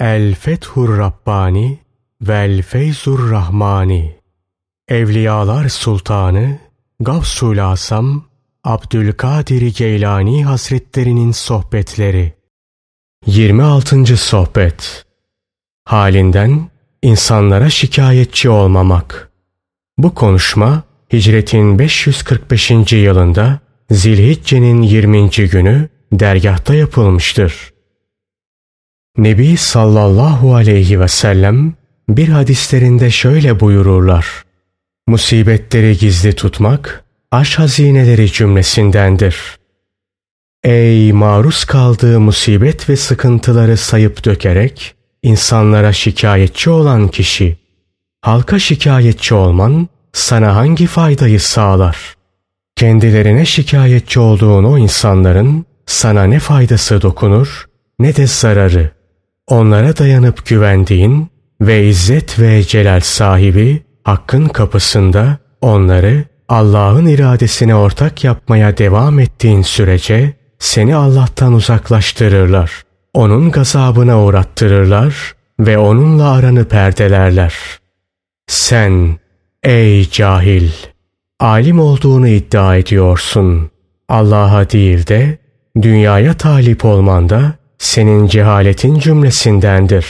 El Fethur Rabbani Vel Feyzur Rahmani Evliyalar Sultanı Gavsul Asam Abdülkadir Geylani Hazretlerinin Sohbetleri 26. Sohbet Halinden insanlara şikayetçi olmamak Bu konuşma hicretin 545. yılında Zilhicce'nin 20. günü dergahta yapılmıştır. Nebi sallallahu aleyhi ve sellem bir hadislerinde şöyle buyururlar. Musibetleri gizli tutmak, aş hazineleri cümlesindendir. Ey maruz kaldığı musibet ve sıkıntıları sayıp dökerek, insanlara şikayetçi olan kişi, halka şikayetçi olman sana hangi faydayı sağlar? Kendilerine şikayetçi olduğun o insanların sana ne faydası dokunur ne de zararı. Onlara dayanıp güvendiğin ve izzet ve celal sahibi Hakk'ın kapısında onları Allah'ın iradesine ortak yapmaya devam ettiğin sürece seni Allah'tan uzaklaştırırlar. Onun gazabına uğrattırırlar ve onunla aranı perdelerler. Sen ey cahil! Alim olduğunu iddia ediyorsun. Allah'a değil de dünyaya talip olman da senin cehaletin cümlesindendir.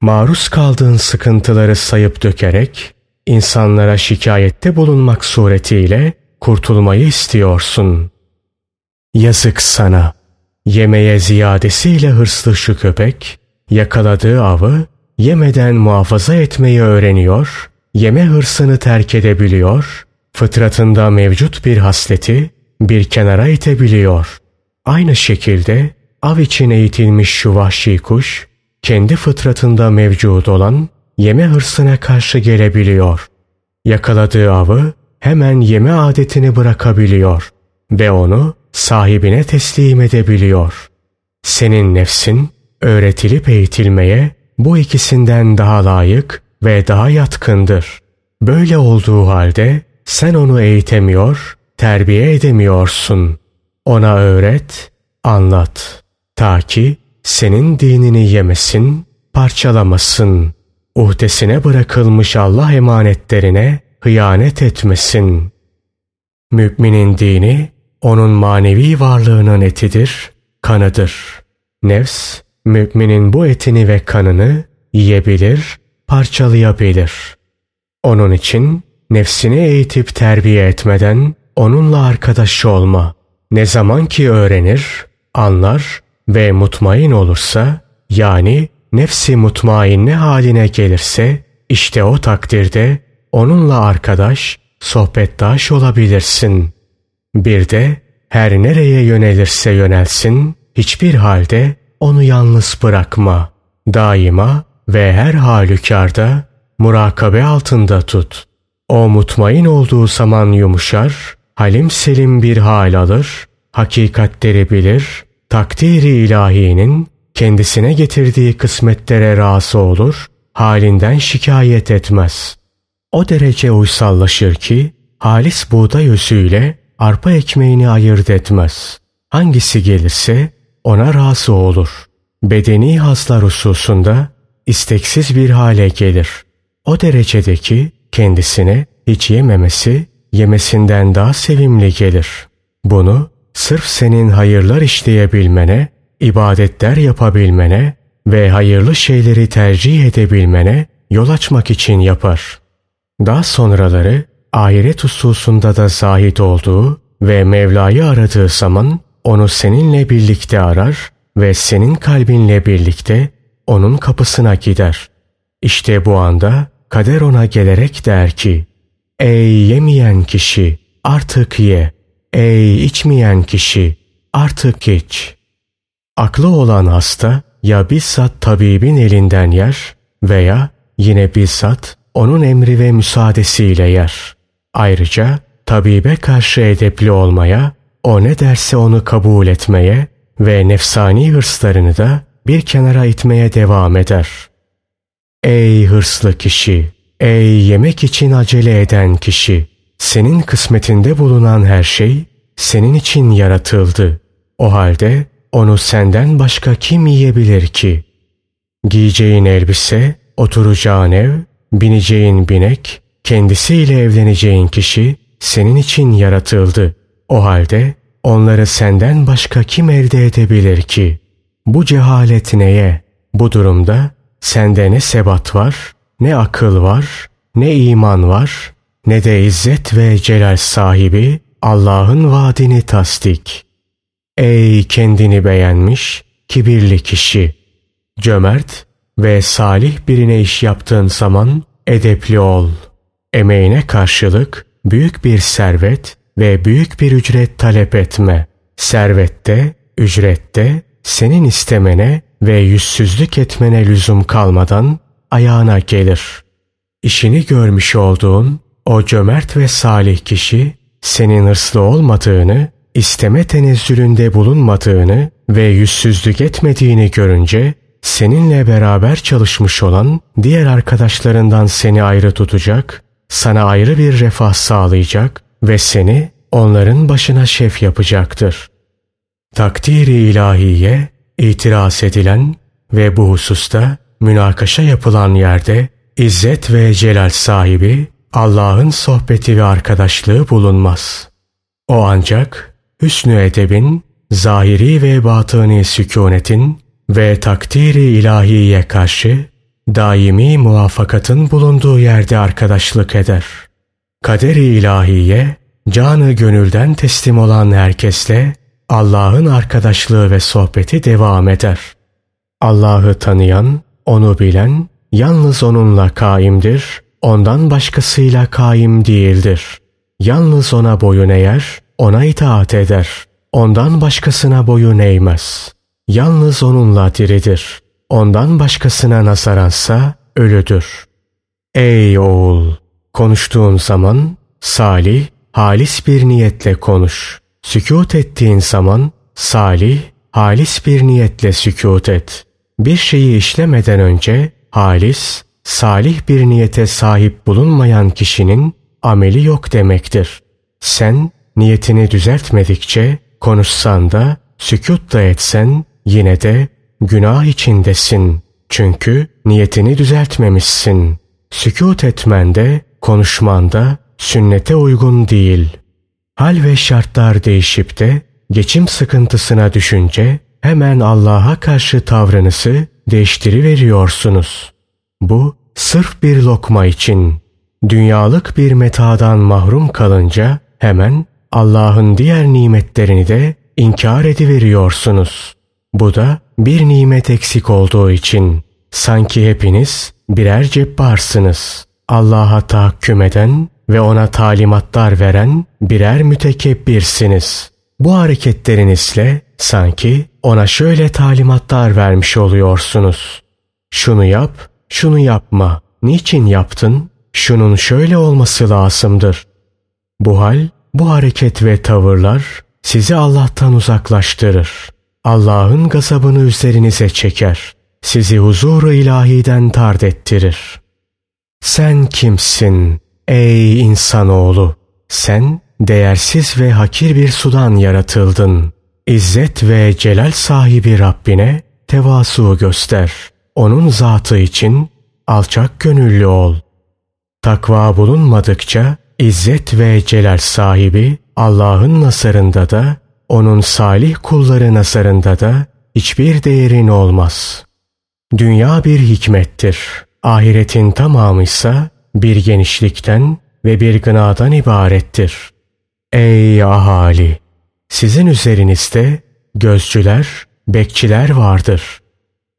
Maruz kaldığın sıkıntıları sayıp dökerek insanlara şikayette bulunmak suretiyle kurtulmayı istiyorsun. Yazık sana. Yemeye ziyadesiyle hırslı şu köpek, yakaladığı avı yemeden muhafaza etmeyi öğreniyor, yeme hırsını terk edebiliyor, fıtratında mevcut bir hasleti bir kenara itebiliyor. Aynı şekilde av için eğitilmiş şu vahşi kuş, kendi fıtratında mevcut olan yeme hırsına karşı gelebiliyor. Yakaladığı avı hemen yeme adetini bırakabiliyor ve onu sahibine teslim edebiliyor. Senin nefsin öğretilip eğitilmeye bu ikisinden daha layık ve daha yatkındır. Böyle olduğu halde sen onu eğitemiyor, terbiye edemiyorsun. Ona öğret, anlat. Ta ki senin dinini yemesin, parçalamasın. Uhdesine bırakılmış Allah emanetlerine hıyanet etmesin. Müminin dini onun manevi varlığının etidir, kanıdır. Nefs, müminin bu etini ve kanını yiyebilir, parçalayabilir. Onun için nefsini eğitip terbiye etmeden onunla arkadaş olma. Ne zaman ki öğrenir, anlar ve mutmain olursa, yani nefsi mutmainne haline gelirse, işte o takdirde onunla arkadaş, sohbettaş olabilirsin. Bir de her nereye yönelirse yönelsin, hiçbir halde onu yalnız bırakma. Daima ve her halükarda murakabe altında tut. O mutmain olduğu zaman yumuşar, halim selim bir hal alır, hakikatleri bilir, takdiri ilahinin kendisine getirdiği kısmetlere razı olur, halinden şikayet etmez. O derece uysallaşır ki, halis buğday özüyle arpa ekmeğini ayırt etmez. Hangisi gelirse ona razı olur. Bedeni haslar hususunda isteksiz bir hale gelir. O derecedeki kendisine hiç yememesi yemesinden daha sevimli gelir. Bunu sırf senin hayırlar işleyebilmene, ibadetler yapabilmene ve hayırlı şeyleri tercih edebilmene yol açmak için yapar. Daha sonraları ahiret hususunda da zahit olduğu ve Mevla'yı aradığı zaman onu seninle birlikte arar ve senin kalbinle birlikte onun kapısına gider. İşte bu anda kader ona gelerek der ki, Ey yemeyen kişi artık ye, ey içmeyen kişi artık iç. Aklı olan hasta ya bizzat tabibin elinden yer veya yine bizzat onun emri ve müsaadesiyle yer. Ayrıca tabibe karşı edepli olmaya, o ne derse onu kabul etmeye ve nefsani hırslarını da bir kenara itmeye devam eder. Ey hırslı kişi! Ey yemek için acele eden kişi! Senin kısmetinde bulunan her şey senin için yaratıldı. O halde onu senden başka kim yiyebilir ki? Giyeceğin elbise, oturacağın ev, bineceğin binek, kendisiyle evleneceğin kişi senin için yaratıldı. O halde onları senden başka kim elde edebilir ki? Bu cehalet neye? Bu durumda sende ne sebat var, ne akıl var, ne iman var, ne de izzet ve celal sahibi Allah'ın vaadini tasdik. Ey kendini beğenmiş, kibirli kişi! Cömert ve salih birine iş yaptığın zaman edepli ol. Emeğine karşılık büyük bir servet ve büyük bir ücret talep etme. Servette, ücrette senin istemene ve yüzsüzlük etmene lüzum kalmadan ayağına gelir. İşini görmüş olduğun o cömert ve salih kişi senin hırslı olmadığını, isteme tenezzülünde bulunmadığını ve yüzsüzlük etmediğini görünce seninle beraber çalışmış olan diğer arkadaşlarından seni ayrı tutacak, sana ayrı bir refah sağlayacak ve seni onların başına şef yapacaktır. Takdiri ilahiye itiraz edilen ve bu hususta münakaşa yapılan yerde İzzet ve celal sahibi Allah'ın sohbeti ve arkadaşlığı bulunmaz. O ancak hüsnü edebin, zahiri ve batıni sükunetin ve takdiri ilahiye karşı daimi muvaffakatın bulunduğu yerde arkadaşlık eder. Kaderi ilahiye, canı gönülden teslim olan herkesle Allah'ın arkadaşlığı ve sohbeti devam eder. Allah'ı tanıyan, onu bilen, yalnız onunla kaimdir, ondan başkasıyla kaim değildir. Yalnız ona boyun eğer, ona itaat eder. Ondan başkasına boyun eğmez. Yalnız onunla diridir. Ondan başkasına nazaransa ölüdür. Ey oğul! Konuştuğun zaman salih, halis bir niyetle konuş. Sükut ettiğin zaman salih, halis bir niyetle sükut et. Bir şeyi işlemeden önce halis, salih bir niyete sahip bulunmayan kişinin ameli yok demektir. Sen niyetini düzeltmedikçe konuşsan da sükut da etsen yine de günah içindesin. Çünkü niyetini düzeltmemişsin. Sükut etmen de konuşman da sünnete uygun değil. Hal ve şartlar değişip de geçim sıkıntısına düşünce hemen Allah'a karşı tavrınızı değiştiriveriyorsunuz. Bu sırf bir lokma için. Dünyalık bir metadan mahrum kalınca hemen Allah'ın diğer nimetlerini de inkar ediveriyorsunuz. Bu da bir nimet eksik olduğu için. Sanki hepiniz birer cebbarsınız. Allah'a tahakküm eden ve ona talimatlar veren birer mütekebbirsiniz. Bu hareketlerinizle sanki ona şöyle talimatlar vermiş oluyorsunuz. Şunu yap, şunu yapma. Niçin yaptın? Şunun şöyle olması lazımdır. Bu hal, bu hareket ve tavırlar sizi Allah'tan uzaklaştırır. Allah'ın gazabını üzerinize çeker. Sizi huzuru ilahiden tard ettirir. Sen kimsin ey insanoğlu? Sen değersiz ve hakir bir sudan yaratıldın. İzzet ve celal sahibi Rabbine tevasu göster. Onun zatı için alçak gönüllü ol. Takva bulunmadıkça İzzet ve celal sahibi Allah'ın nasarında da onun salih kulları nasarında da hiçbir değerin olmaz. Dünya bir hikmettir. Ahiretin tamamı ise bir genişlikten ve bir gınadan ibarettir. Ey ahali! Sizin üzerinizde gözcüler, bekçiler vardır.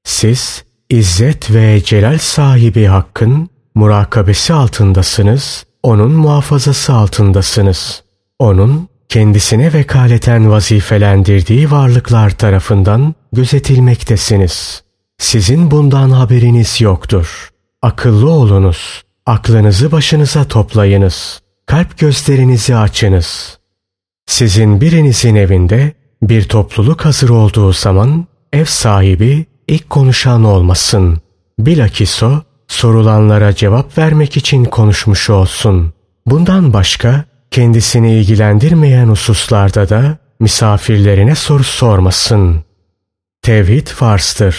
Siz İzzet ve celal sahibi Hakk'ın murakabesi altındasınız, onun muhafazası altındasınız. Onun kendisine vekaleten vazifelendirdiği varlıklar tarafından gözetilmektesiniz. Sizin bundan haberiniz yoktur. Akıllı olunuz. Aklınızı başınıza toplayınız. Kalp gözlerinizi açınız. Sizin birinizin evinde bir topluluk hazır olduğu zaman ev sahibi ilk konuşan olmasın. Bilakis o sorulanlara cevap vermek için konuşmuş olsun. Bundan başka kendisini ilgilendirmeyen hususlarda da misafirlerine soru sormasın. Tevhid farstır.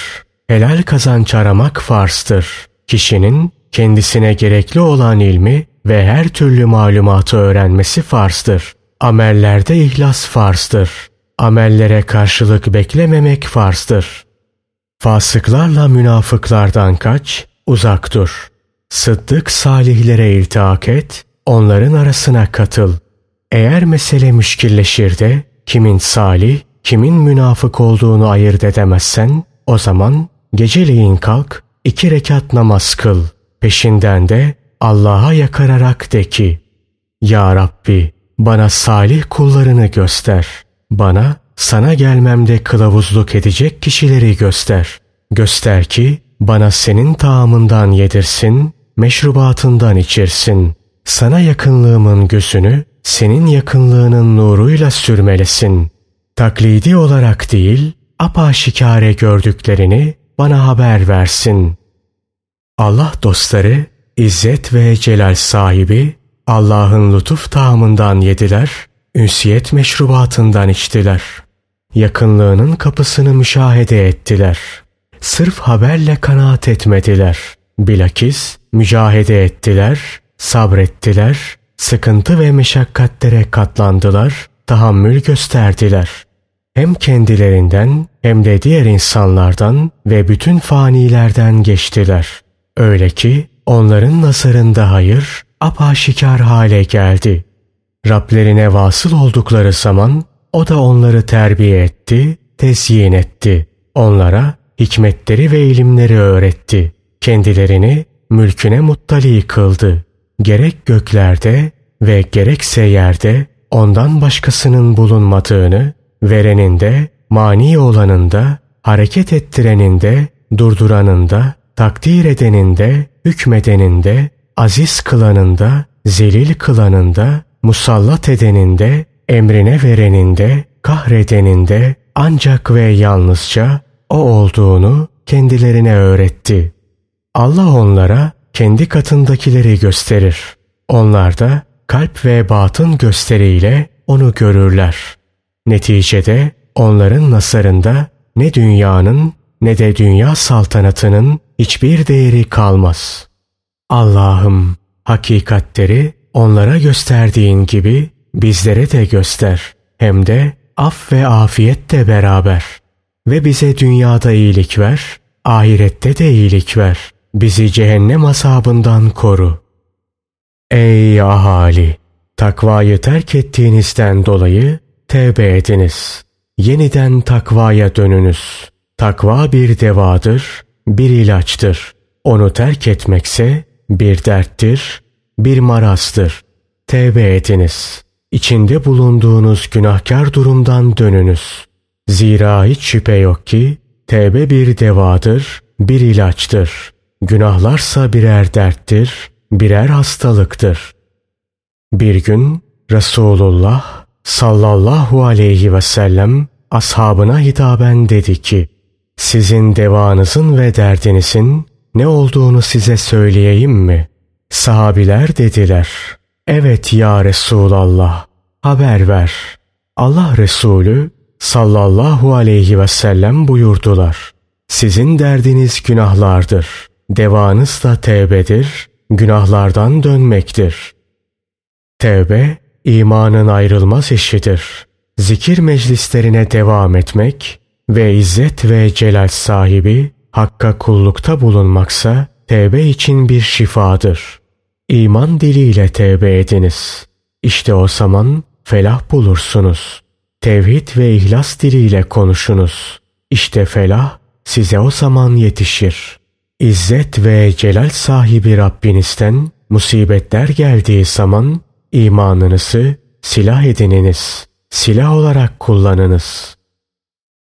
Helal kazanç aramak farstır. Kişinin kendisine gerekli olan ilmi ve her türlü malumatı öğrenmesi farzdır. Amellerde ihlas farzdır. Amellere karşılık beklememek farzdır. Fasıklarla münafıklardan kaç, uzak dur. Sıddık salihlere iltihak et, onların arasına katıl. Eğer mesele müşkilleşir de kimin salih, kimin münafık olduğunu ayırt edemezsen, o zaman geceleyin kalk, iki rekat namaz kıl. Peşinden de Allah'a yakararak de ki, Ya Rabbi bana salih kullarını göster. Bana sana gelmemde kılavuzluk edecek kişileri göster. Göster ki bana senin taamından yedirsin, meşrubatından içirsin. Sana yakınlığımın gözünü senin yakınlığının nuruyla sürmelesin. Taklidi olarak değil, apaşikare gördüklerini bana haber versin. Allah dostları, İzzet ve Celal sahibi, Allah'ın lütuf taamından yediler, ünsiyet meşrubatından içtiler. Yakınlığının kapısını müşahede ettiler. Sırf haberle kanaat etmediler. Bilakis mücahede ettiler, sabrettiler, sıkıntı ve meşakkatlere katlandılar, tahammül gösterdiler. Hem kendilerinden hem de diğer insanlardan ve bütün fanilerden geçtiler. Öyle ki onların nazarında hayır apaşikar hale geldi. Rablerine vasıl oldukları zaman o da onları terbiye etti, tezyin etti. Onlara hikmetleri ve ilimleri öğretti. Kendilerini mülküne muttali kıldı. Gerek göklerde ve gerekse yerde ondan başkasının bulunmadığını, verenin de, mani olanın da, hareket ettirenin de, durduranın da, takdir edenin de, hükmedenin de, aziz kılanın da, zelil kılanın da, musallat edenin de, emrine verenin de, kahredenin de ancak ve yalnızca o olduğunu kendilerine öğretti. Allah onlara kendi katındakileri gösterir. Onlar da kalp ve batın gösteriyle onu görürler. Neticede onların nasarında ne dünyanın ne de dünya saltanatının hiçbir değeri kalmaz. Allah'ım hakikatleri onlara gösterdiğin gibi bizlere de göster. Hem de af ve afiyet de beraber. Ve bize dünyada iyilik ver, ahirette de iyilik ver. Bizi cehennem asabından koru. Ey ahali! Takvayı terk ettiğinizden dolayı tevbe ediniz. Yeniden takvaya dönünüz. Takva bir devadır, bir ilaçtır. Onu terk etmekse bir derttir, bir marazdır. Tevbe ediniz. İçinde bulunduğunuz günahkar durumdan dönünüz. Zira hiç şüphe yok ki tevbe bir devadır, bir ilaçtır. Günahlarsa birer derttir, birer hastalıktır. Bir gün Resulullah sallallahu aleyhi ve sellem ashabına hitaben dedi ki, sizin devanızın ve derdinizin ne olduğunu size söyleyeyim mi? Sahabiler dediler, evet ya Resulallah, haber ver. Allah Resulü sallallahu aleyhi ve sellem buyurdular. Sizin derdiniz günahlardır. Devanız da tevbedir, günahlardan dönmektir. Tevbe, imanın ayrılmaz işidir. Zikir meclislerine devam etmek ve izzet ve celal sahibi Hakka kullukta bulunmaksa tevbe için bir şifadır. İman diliyle tevbe ediniz. İşte o zaman felah bulursunuz. Tevhid ve ihlas diliyle konuşunuz. İşte felah size o zaman yetişir. İzzet ve celal sahibi Rabbinizden musibetler geldiği zaman imanınızı silah edininiz. Silah olarak kullanınız.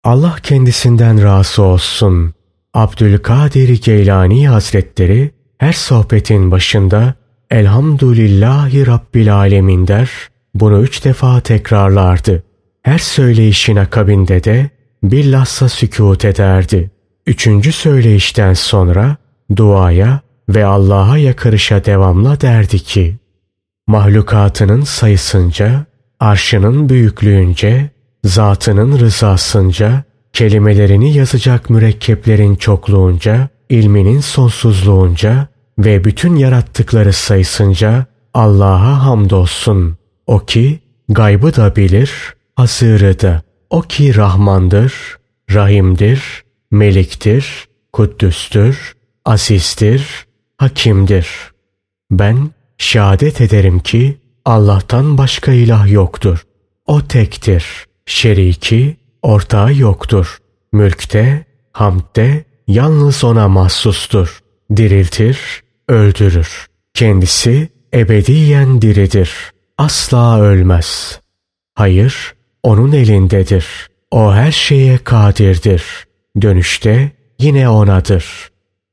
Allah kendisinden razı olsun. Abdülkadir Geylani Hazretleri her sohbetin başında Elhamdülillahi Rabbil Alemin der, bunu üç defa tekrarlardı. Her söyleyişin akabinde de bilhassa sükut ederdi. Üçüncü söyleyişten sonra duaya ve Allah'a yakarışa devamla derdi ki, mahlukatının sayısınca, arşının büyüklüğünce, zatının rızasınca, kelimelerini yazacak mürekkeplerin çokluğunca, ilminin sonsuzluğunca ve bütün yarattıkları sayısınca Allah'a hamdolsun. O ki gaybı da bilir, hazırı da. O ki Rahmandır, Rahimdir, Meliktir, Kuddüstür, Azizdir, Hakimdir. Ben şehadet ederim ki Allah'tan başka ilah yoktur. O tektir. Şeriki, ortağı yoktur. Mülkte, hamdde yalnız ona mahsustur. Diriltir, öldürür. Kendisi ebediyen diridir. Asla ölmez. Hayır, onun elindedir. O her şeye kadirdir. Dönüşte yine onadır.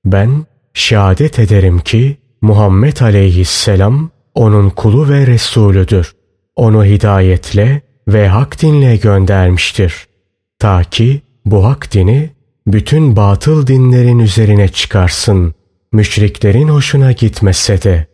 Ben şehadet ederim ki Muhammed aleyhisselam onun kulu ve Resulüdür. Onu hidayetle ve hak dinle göndermiştir. Ta ki bu hak dini bütün batıl dinlerin üzerine çıkarsın. Müşriklerin hoşuna gitmese de.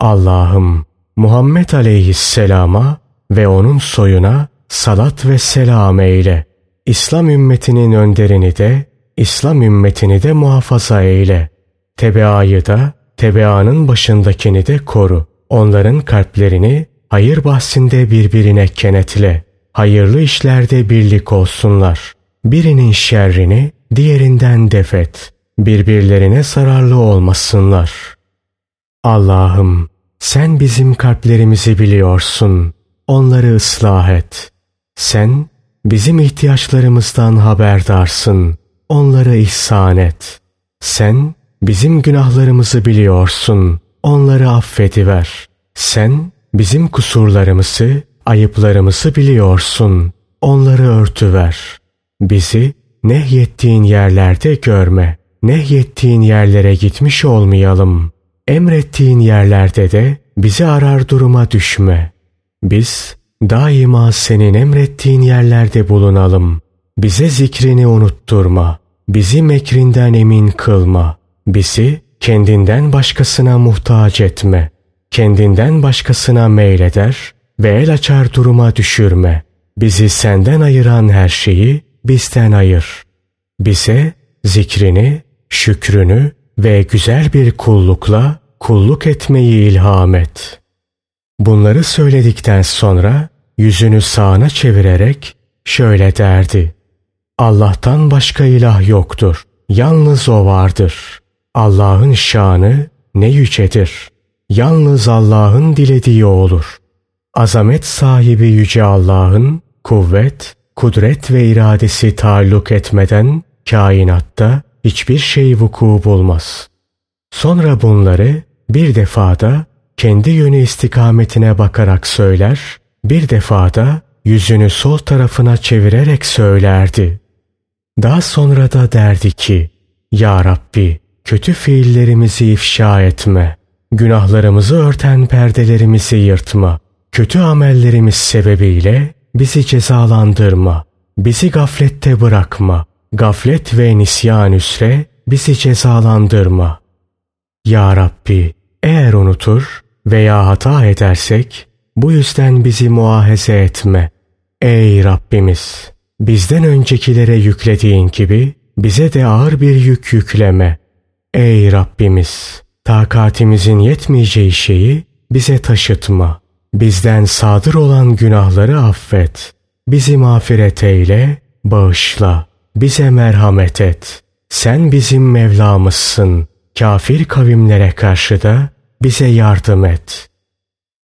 Allah'ım Muhammed aleyhisselama ve onun soyuna salat ve selam eyle. İslam ümmetinin önderini de, İslam ümmetini de muhafaza eyle. Tebeayı da, tebeanın başındakini de koru. Onların kalplerini hayır bahsinde birbirine kenetle. Hayırlı işlerde birlik olsunlar. Birinin şerrini diğerinden defet. Birbirlerine zararlı olmasınlar. Allah'ım sen bizim kalplerimizi biliyorsun. Onları ıslah et. Sen bizim ihtiyaçlarımızdan haberdarsın. Onları ihsan et. Sen bizim günahlarımızı biliyorsun. Onları affediver. Sen bizim kusurlarımızı, ayıplarımızı biliyorsun. Onları örtüver. Bizi nehyettiğin yerlerde görme. Nehyettiğin yerlere gitmiş olmayalım. Emrettiğin yerlerde de bizi arar duruma düşme. Biz daima senin emrettiğin yerlerde bulunalım. Bize zikrini unutturma. Bizi mekrinden emin kılma. Bizi kendinden başkasına muhtaç etme. Kendinden başkasına meyleder ve el açar duruma düşürme. Bizi senden ayıran her şeyi bizden ayır. Bize zikrini, şükrünü ve güzel bir kullukla kulluk etmeyi ilham et. Bunları söyledikten sonra yüzünü sağına çevirerek şöyle derdi. Allah'tan başka ilah yoktur. Yalnız O vardır. Allah'ın şanı ne yücedir. Yalnız Allah'ın dilediği olur. Azamet sahibi yüce Allah'ın kuvvet, kudret ve iradesi taalluk etmeden kainatta hiçbir şey vuku bulmaz. Sonra bunları bir defada kendi yönü istikametine bakarak söyler, bir defada yüzünü sol tarafına çevirerek söylerdi. Daha sonra da derdi ki, Ya Rabbi kötü fiillerimizi ifşa etme. Günahlarımızı örten perdelerimizi yırtma. Kötü amellerimiz sebebiyle bizi cezalandırma. Bizi gaflette bırakma. Gaflet ve nisyan üsre bizi cezalandırma. Ya Rabbi eğer unutur veya hata edersek bu yüzden bizi muahaze etme. Ey Rabbimiz! Bizden öncekilere yüklediğin gibi bize de ağır bir yük yükleme. Ey Rabbimiz! Takatimizin yetmeyeceği şeyi bize taşıtma. Bizden sadır olan günahları affet. Bizi mağfiret eyle, bağışla. Bize merhamet et. Sen bizim Mevlamızsın. Kafir kavimlere karşı da bize yardım et.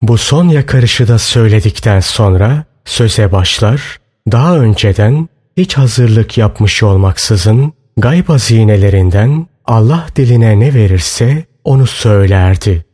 Bu son yakarışı da söyledikten sonra söze başlar, daha önceden hiç hazırlık yapmış olmaksızın gayb hazinelerinden Allah diline ne verirse onu söylerdi.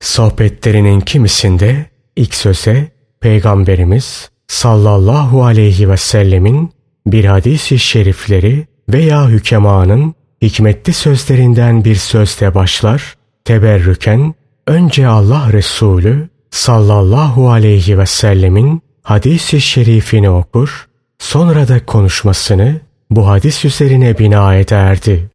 Sohbetlerinin kimisinde ilk söze Peygamberimiz sallallahu aleyhi ve sellemin bir hadisi şerifleri veya hükemanın hikmetli sözlerinden bir sözle başlar, teberrüken önce Allah Resulü sallallahu aleyhi ve sellemin hadisi şerifini okur, sonra da konuşmasını bu hadis üzerine bina ederdi.